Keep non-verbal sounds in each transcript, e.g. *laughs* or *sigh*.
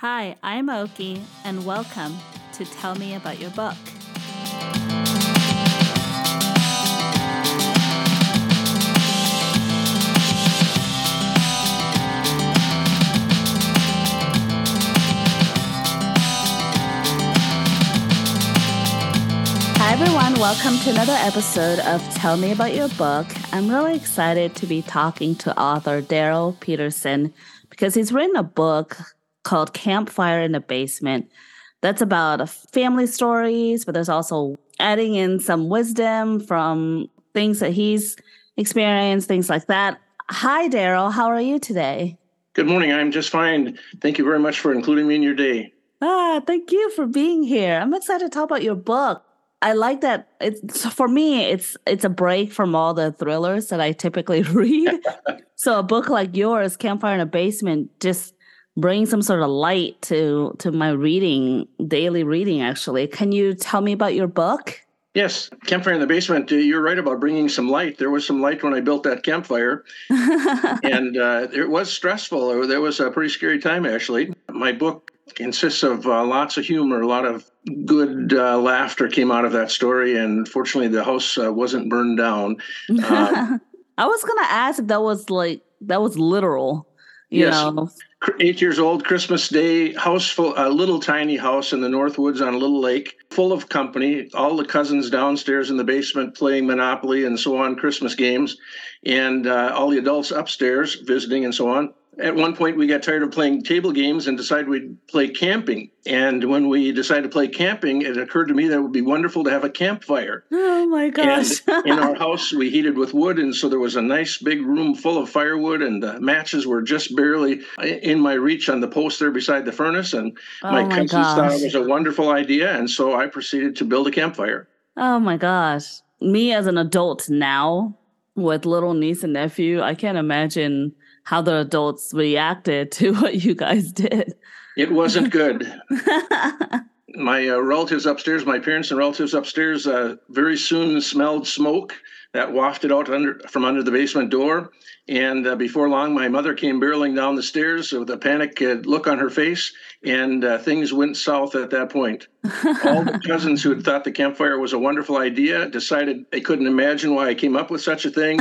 Hi, I'm Oki, and welcome to Tell Me About Your Book. Hi, everyone. Welcome to another episode of Tell Me About Your Book. I'm really excited to be talking to author Darrell Pedersen because he's written a book called Campfire in the Basement. That's about family stories, but there's also adding in some wisdom from things that he's experienced, things like that. Hi, Darrell. How are you today? Good morning. I'm just fine. Thank you very much for including me in your day. Ah, thank you for being here. I'm excited to talk about your book. I like that it's for me it's it's a break from all the thrillers that I typically *laughs* read. *laughs* so a book like yours, Campfire in a Basement, just bring some sort of light to to my reading daily reading actually. Can you tell me about your book? Yes campfire in the basement uh, you're right about bringing some light. There was some light when i built that campfire. *laughs* And uh, it was stressful. There was a pretty scary time actually. My book consists of uh, lots of humor a lot of good uh, laughter came out of that story and fortunately the house uh, wasn't burned down. Um, *laughs* i was gonna ask if that was like that was literal you yes. know eight years old christmas day house full a little tiny house in the north woods on a little lake full of company all the cousins downstairs in the basement playing monopoly and so on christmas games and uh, all the adults upstairs visiting and so on at one point we got tired of playing table games and decided we'd play camping. And when we decided to play camping it occurred to me that it would be wonderful to have a campfire. *laughs* Oh my gosh. *laughs* in our house we heated with wood and so there was a nice big room full of firewood and the matches were just barely in my reach on the post there beside the furnace and oh my, my cousins thought it was a wonderful idea and so i proceeded to build a campfire. Oh my gosh. Me as an adult now with little niece and nephew i can't imagine how the adults reacted to *laughs* what you guys did. It wasn't good. *laughs* my uh, relatives upstairs, my parents and relatives upstairs, uh, very soon smelled smoke that wafted out under, from under the basement door. And uh, before long, my mother came barreling down the stairs with a panic uh, look on her face, and uh, things went south at that point. All the *laughs* cousins who had thought the campfire was a wonderful idea decided they couldn't imagine why I came up with such a thing.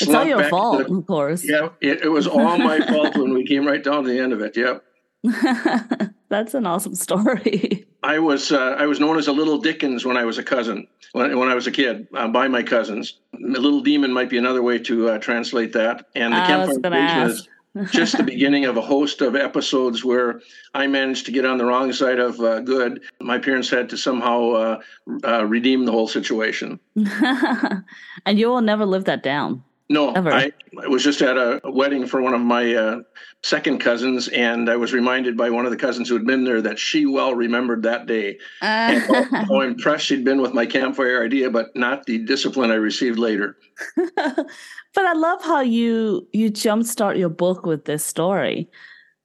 It's all your fault, the, of course. Yeah, it, it was all my fault when we came right down to the end of it. Yep. *laughs* That's an awesome story. I was uh, I was known as a little Dickens when I was a cousin when, when I was a kid uh, by my cousins. A little demon might be another way to uh, translate that. And the campfire is just the *laughs* beginning of a host of episodes where I managed to get on the wrong side of uh, good. My parents had to somehow uh, uh, redeem the whole situation. *laughs* and you will never live that down. No, I, I, was just at a wedding for one of my uh, second cousins, and I was reminded by one of the cousins who had been there that she well remembered that day. Uh. And how, how impressed she'd been with my campfire idea, but not the discipline I received later. *laughs* but I love how you you jumpstart your book with this story.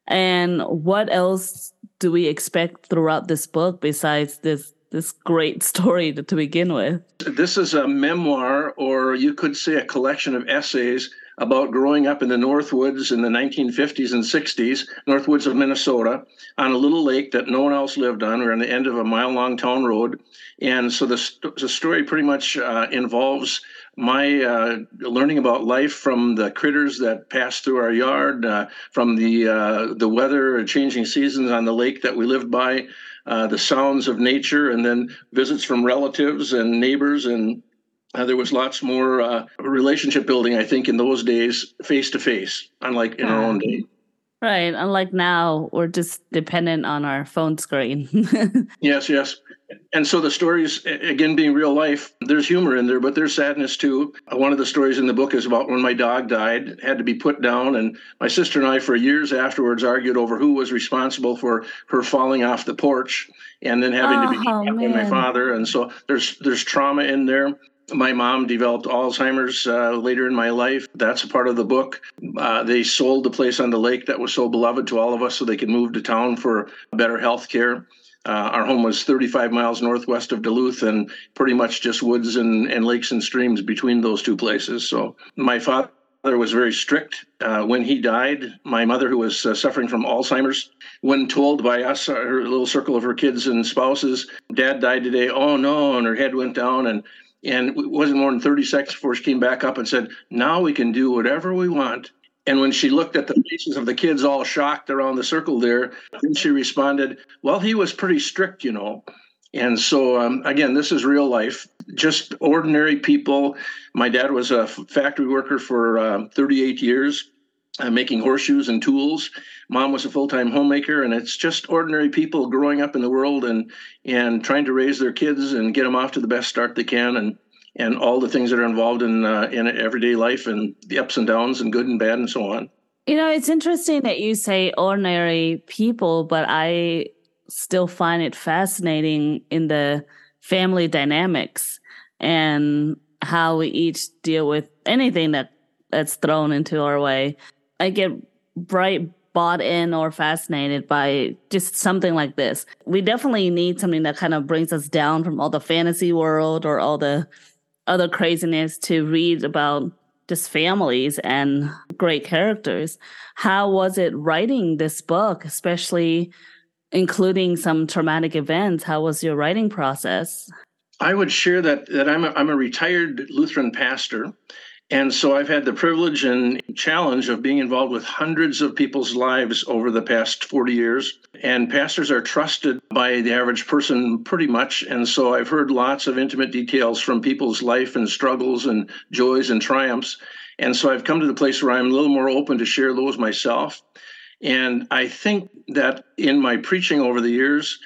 And what else do we expect throughout this book besides this this great *laughs* story to, to begin with. This is a memoir, or you could say a collection of essays about growing up in the Northwoods in the 1950s and 60s, Northwoods of Minnesota, on a little lake that no one else lived on. We're on the end of a mile long town road. And so the, the story pretty much uh, involves my uh, learning about life from the critters that pass through our yard, uh, from the uh, the weather, changing seasons on the lake that we lived by, uh, the sounds of nature, and then visits from relatives and neighbors. And uh, there was lots more uh, relationship building, I think, in those days, face to face, unlike in our own day. Right. Unlike now, we're just dependent on our phone screen. *laughs* yes, yes. And so the stories, again, being real life, there's humor in there, but there's sadness too. Uh, one of the stories in the book is about when my dog died, had to be put down. And my sister and I, for years afterwards, argued over who was responsible for her falling off the porch and then having oh, to be oh, by my father. And so there's there's trauma in there my mom developed Alzheimer's uh, later in my life. That's a part of the book. Uh, they sold the place on the lake that was so beloved to all of us so they could move to town for better health care. Uh, our home was 35 miles northwest of Duluth and pretty much just woods and, and lakes and streams between those two places. So my father was very strict. Uh, when he died, my mother, who was uh, suffering from Alzheimer's, when told by us, her little circle of her kids and spouses, Dad died today. Oh no! And her head went down, and and it wasn't more than 30 seconds before she came back up and said, "Now we can do whatever we want." And when she looked at the faces of the kids all shocked around the circle there, then she responded, Well, he was pretty strict, you know. And so, um, again, this is real life, just ordinary people. My dad was a factory worker for um, 38 years, uh, making horseshoes and tools. Mom was a full-time homemaker, and it's just ordinary people growing up in the world and and trying to raise their kids and get them off to the best start they can, and and all the things that are involved in uh, in everyday life and the ups and downs and good and bad and so on. You know, it's interesting that you say ordinary people, but I still find it fascinating in the family dynamics and how we each deal with anything that that's thrown into our way. I get bright bought in or fascinated by just something like this. We definitely need something that kind of brings us down from all the fantasy world or all the other craziness to read about just families and great characters. How was it writing this book, especially including some traumatic events? How was your writing process? I would share that that I'm a, I'm a retired Lutheran pastor, and so I've had the privilege and challenge of being involved with hundreds of people's lives over the past 40 years. And pastors are trusted by the average person pretty much. And so I've heard lots of intimate details from people's life and struggles and joys and triumphs. And so I've come to the place where I'm a little more open to share those myself. And I think that in my preaching over the years,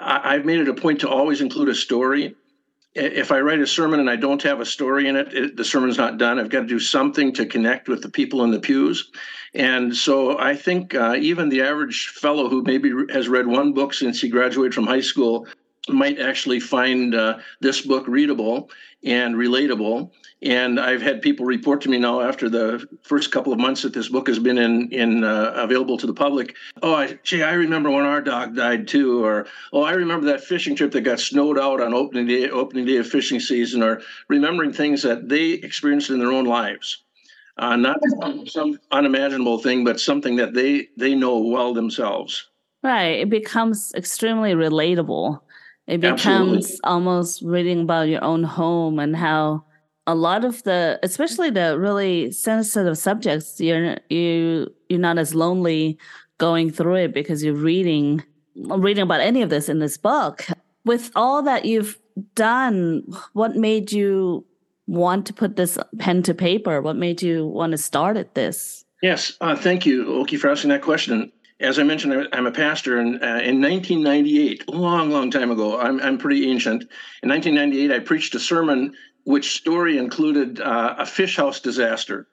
I've made it a point to always include a story if I write a sermon and I don't have a story in it, it, the sermon's not done. I've got to do something to connect with the people in the pews. And so I think uh, even the average fellow who maybe has read one book since he graduated from high school might actually find uh, this book readable and relatable. And I've had people report to me now after the first couple of months that this book has been in in uh, available to the public. Oh, I, gee, I remember when our dog died too, or oh, I remember that fishing trip that got snowed out on opening day opening day of fishing season, or remembering things that they experienced in their own lives. Uh, not some unimaginable thing, but something that they they know well themselves. Right. It becomes extremely relatable. It becomes Absolutely. almost reading about your own home and how a lot of the especially the really sensitive subjects you're you you're not as lonely going through it because you're reading reading about any of this in this book. With all that you've done what made you want to put this pen to paper? What made you want to start at this? Yes uh, thank you oki for asking that question as I mentioned, I'm a pastor, and uh, in 1998, a long, long time ago, I'm, I'm pretty ancient. In 1998, I preached a sermon which story included uh, a fish house disaster.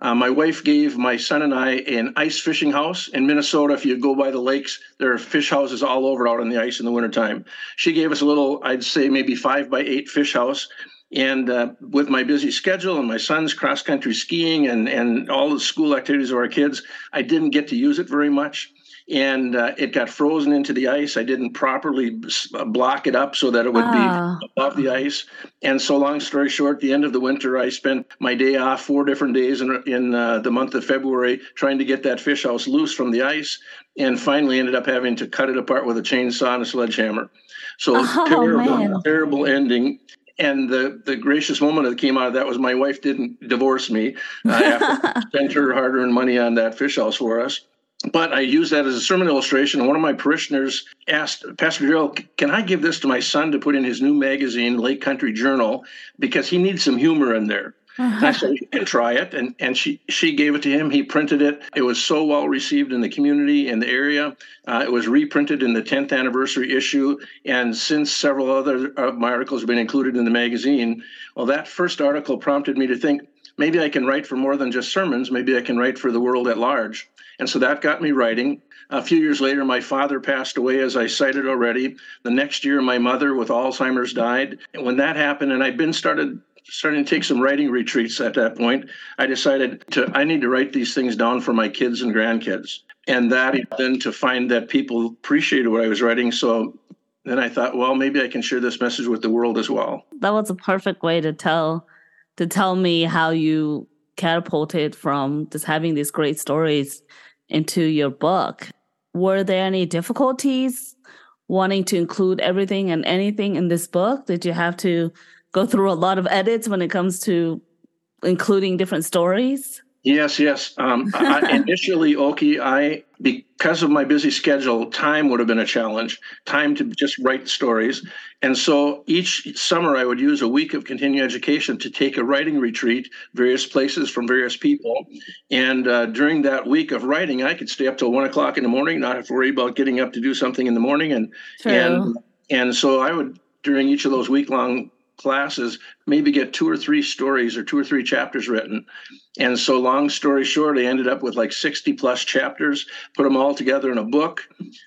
Uh, my wife gave my son and I an ice fishing house in Minnesota. If you go by the lakes, there are fish houses all over out on the ice in the wintertime. She gave us a little, I'd say maybe five by eight fish house. And uh, with my busy schedule and my son's cross country skiing and, and all the school activities of our kids, I didn't get to use it very much and uh, it got frozen into the ice. I didn't properly uh, block it up so that it would be ah. above the ice. And so, long story short, the end of the winter, I spent my day off four different days in, in uh, the month of February trying to get that fish house loose from the ice, and finally ended up having to cut it apart with a chainsaw and a sledgehammer. So *laughs* oh, terrible, man. terrible ending and the the gracious moment that came out of that was my wife didn't divorce me after *laughs* spent her hard-earned money on that fish house for us but I use that as a sermon illustration. One of my parishioners asked, Pastor Darrell, can I give this to my son to put in his new magazine, Lake Country Journal, because he needs some humor in there. Uh-huh. I said, you can try it. And, and she, she gave it to him. He printed it. It was so well received in the community, in the area. Uh, it was reprinted in the 10th anniversary issue. And since several other of my articles have been included in the magazine, well, that first article prompted me to think maybe I can write for more than just sermons. Maybe I can write for the world at large. And so that got me writing. A few years later, my father passed away, as I cited already. The next year, my mother with Alzheimer's died. And when that happened, and I'd been started starting to take some writing retreats at that point, I decided to I need to write these things down for my kids and grandkids. And that then to find that people appreciated what I was writing. So then I thought, well, maybe I can share this message with the world as well. That was a perfect way to tell to tell me how you catapulted from just having these great stories into your book. Were there any difficulties wanting to include everything and anything in this book? Did you have to go through a lot of edits when it comes to including different stories? Yes, yes. Um, I, *laughs* initially, Oki, I because of my busy schedule, time would have been a challenge. Time to just write stories, and so each summer I would use a week of continuing education to take a writing retreat, various places from various people, and uh, during that week of writing, I could stay up till one o'clock in the morning, not have to worry about getting up to do something in the morning, and True. and and so I would during each of those week long classes maybe get two or three stories or two or three chapters written and so long story short i ended up with like 60 plus chapters put them all together in a book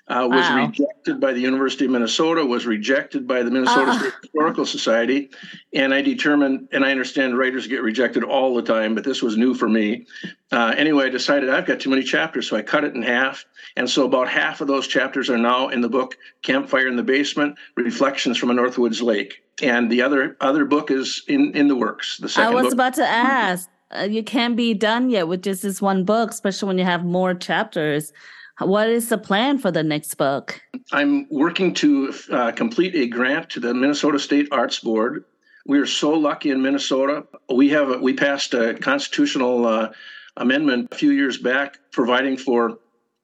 uh, was Wow. rejected by the university of minnesota was rejected by the minnesota. State historical society and i determined and i understand writers get rejected all the time but this was new for me uh, anyway i decided i've got too many chapters so i cut it in half and so about half of those chapters are now in the book campfire in the basement reflections from a northwoods lake and the other other book is in in the works the second I was book about to ask. Uh, you can't be done yet with just this one book, especially when you have more chapters. What is the plan for the next book? i'm working to uh, complete a grant to the minnesota state arts board we are so lucky in minnesota we have a, we passed a constitutional uh, amendment a few years back providing for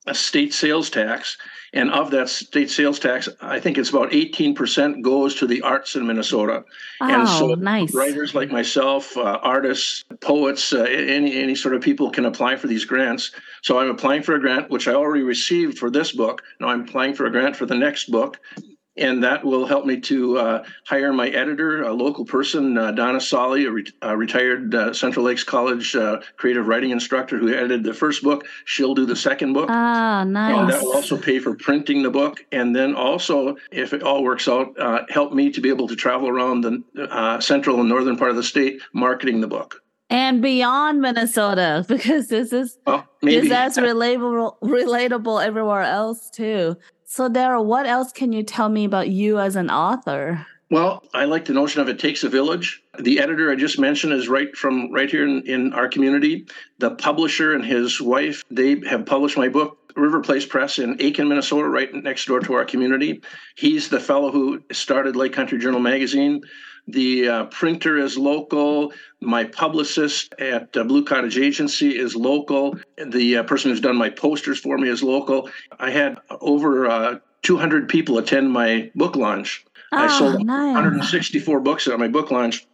a state sales tax and of that state sales tax i think it's about 18% goes to the arts in minnesota Oh, And so nice. writers like myself, uh, artists, poets, uh, any any sort of people can apply for these grants. So I'm applying for a grant, which I already received for this book. Now I'm applying for a grant for the next book, and that will help me to uh, hire my editor, a local person, uh, Donna Solly, a, re- a retired uh, Central Lakes College uh, creative writing instructor who edited the first book. She'll do the second book. Ah, And nice. that will also pay for printing the book. And then also, if it all works out, uh, help me to be able to travel around the uh, central and northern part of the state marketing the book. and beyond Minnesota, *laughs* because this is Well, just as relatable, relatable everywhere else too. So, Darrell, what else can you tell me about you as an author? Well, I like the notion of it takes a village. The editor I just mentioned is right from right here in, in our community. The publisher and his wife, they have published my book, River Place Press in Aitkin, Minnesota, right next door to our community. He's the fellow who started Lake Country Journal magazine. The uh, printer is local. My publicist at uh, Blue Cottage Agency is local. The uh, person who's done my posters for me is local. I had over uh, 200 people attend my book launch. I Ah, sold nice. 164 books at my book launch.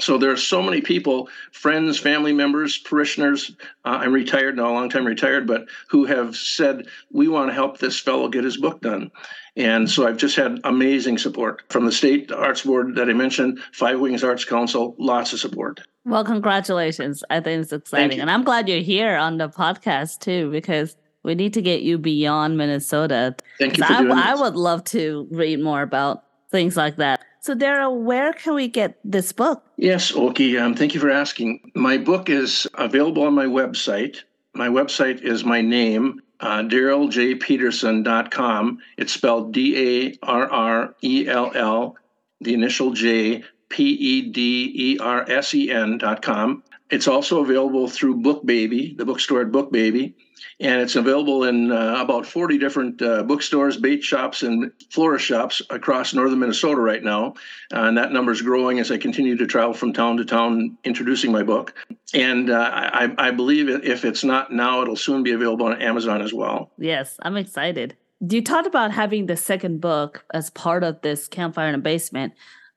So there are so many people, friends, family members, parishioners. Uh, I'm retired now, a long time retired, but who have said, we want to help this fellow get his book done. And so I've just had amazing support from the state arts board that I mentioned, Five Wings Arts Council, lots of support. Well, congratulations. I think it's exciting. And I'm glad you're here on the podcast too, because we need to get you beyond Minnesota. Thank you 'Cause for doing I, I would love to read more about things like that. So, Darrell, where can we get this book? Yes, Oki, um, thank you for asking. My book is available on my website. My website is my name, uh, darreljpedersen.com. It's spelled D A R R E L L, the initial J, P E D E R S E N.com. It's also available through BookBaby, the bookstore at BookBaby. And it's available in uh, about 40 different uh, bookstores, bait shops, and florist shops across northern Minnesota right now. Uh, and that number is growing as I continue to travel from town to town introducing my book. And uh, I, I believe if it's not now, it'll soon be available on Amazon as well. Yes, I'm excited. You talked about having the second book as part of this campfire in the basement.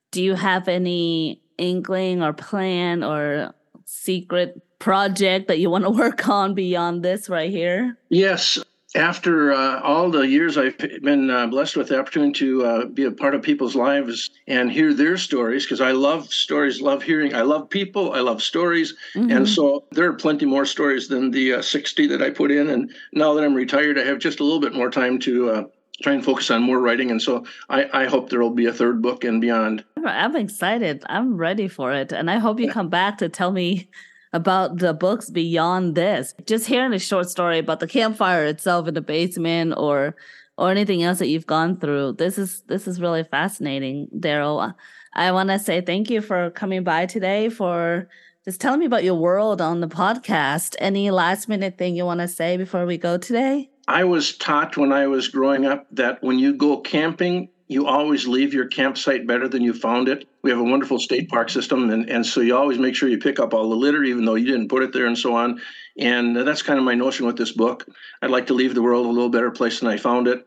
Do you have any inkling or plan or secret project that you want to *laughs* work on beyond this right here? Yes. After uh, all the years I've been uh, blessed with the opportunity to uh, be a part of people's lives and hear their stories, because I love stories, love hearing, I love people, I love stories. Mhm. And so there are plenty more stories than the uh, 60 that I put in. And now that I'm retired, I have just a little bit more time to uh, try and focus on more writing. And so I, I hope there will be a third book and beyond. I'm- excited. I'm ready for it. And I hope you come back to tell me about the books beyond this. Just hearing a short story about the campfire itself in the basement or or anything else that you've gone through. This is this is really fascinating, Darrell. I want to say thank you for coming by today for just telling me about your world on the podcast. Any last minute thing you want to say before we go today? I was taught when I was growing up that when you go camping, you always leave your campsite better than you found it. We have a wonderful state park system, and, and so you always make sure you pick up all the litter, even though you didn't put it there, and so on. And uh, that's kind of my notion with this book. I'd like to leave the world a little better place than I found it.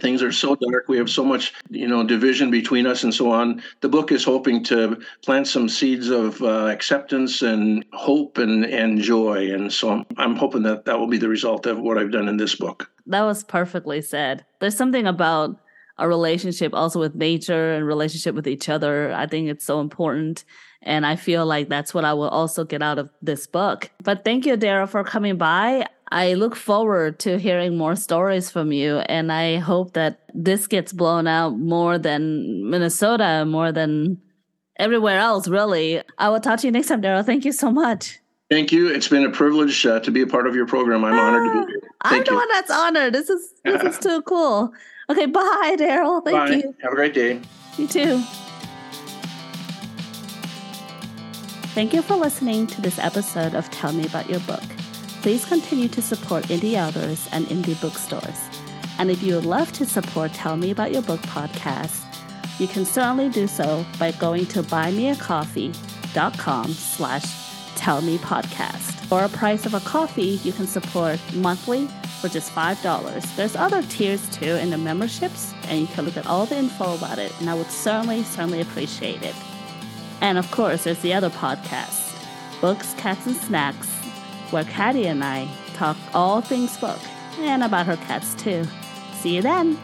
Things are so dark. We have so much, you know, division between us, and so on. The book is hoping to plant some seeds of uh, acceptance and hope and and joy, and so I'm, I'm hoping that that will be the result of what I've done in this book. That was perfectly said. There's something about a relationship also with nature and relationship with each other. I think it's so important. And I feel like that's what I will also get out of this book. But thank you, Darrell, for coming by. I look forward to hearing more stories from you. And I hope that this gets blown out more than Minnesota, more than everywhere else, really. I will talk to you next time, Darrell. Thank you so much. Thank you. It's been a privilege uh, to be a part of your program. I'm ah, honored to be here. Thank I'm the one that's honored. This is this is *laughs* too cool. Okay, bye, Darrell. Thank bye. you. Have a great day. You too. Thank you for listening to this episode of Tell Me About Your Book. Please continue to support indie authors and indie bookstores. And if you would love to support Tell Me About Your Book podcast, you can certainly do so by going to buymeacoffee.com slash tellmepodcast. For a price of a coffee, you can support monthly for just $5. There's other tiers too in the memberships, and you can look at all the info about it, and I would certainly, certainly appreciate it. And of course, there's the other podcast, Books, Cats, and Snacks, where Caddy and I talk all things book and about her cats too. See you then!